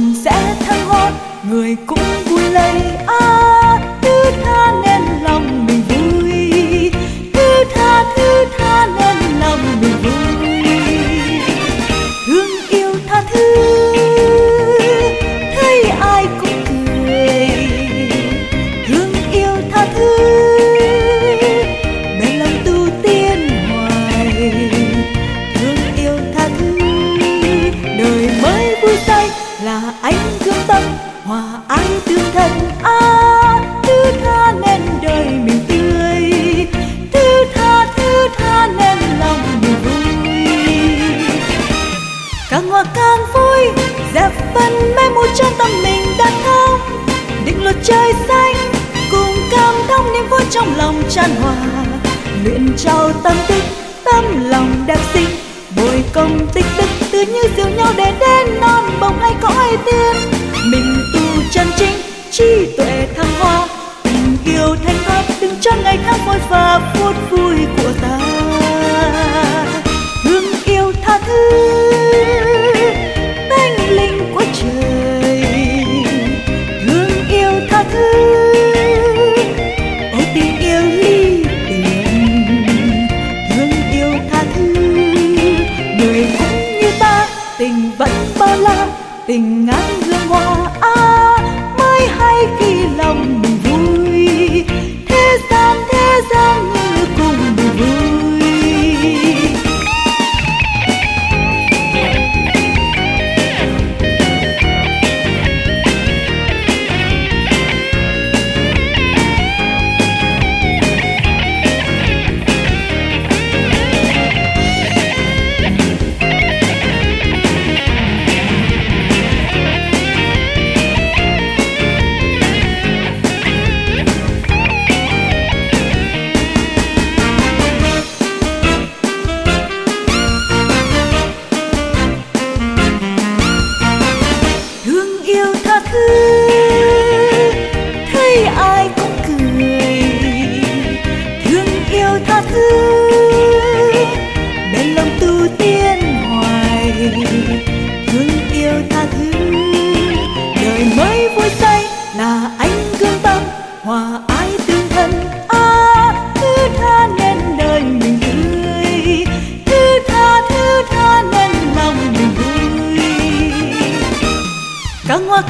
hồn sẽ thăng hốt người cũng vui lây ai càng ngọt càng vui dẹp phần mê mù trong tâm mình đã không, định luật trời xanh cùng cảm thông niềm vui trong lòng tràn hòa. Luyện trao tâm tích tâm lòng đẹp xinh bồi công tích đức tự như diều nhau để đến non bồng hay cõi la an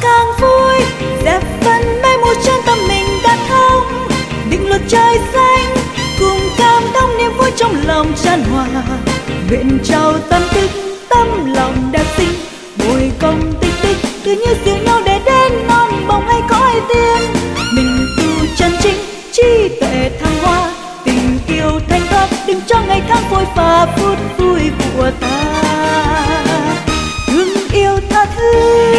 càng vui. Đẹp phần mê mù trong tâm mình đã thông. Định luật trời xanh, cùng cảm thông niềm vui trong lòng tràn hòa. Nguyện trao tâm tích, tâm lòng đẹp xinh. Bồi công tích tích, cứ như dìu nhau để đến non bồng hay cõi tiên. Mình tu chân chính chi tệ thăng hoa. Tình yêu thanh thoát đừng cho ngày tháng vội và phút vui của ta. Thương yêu tha thứ.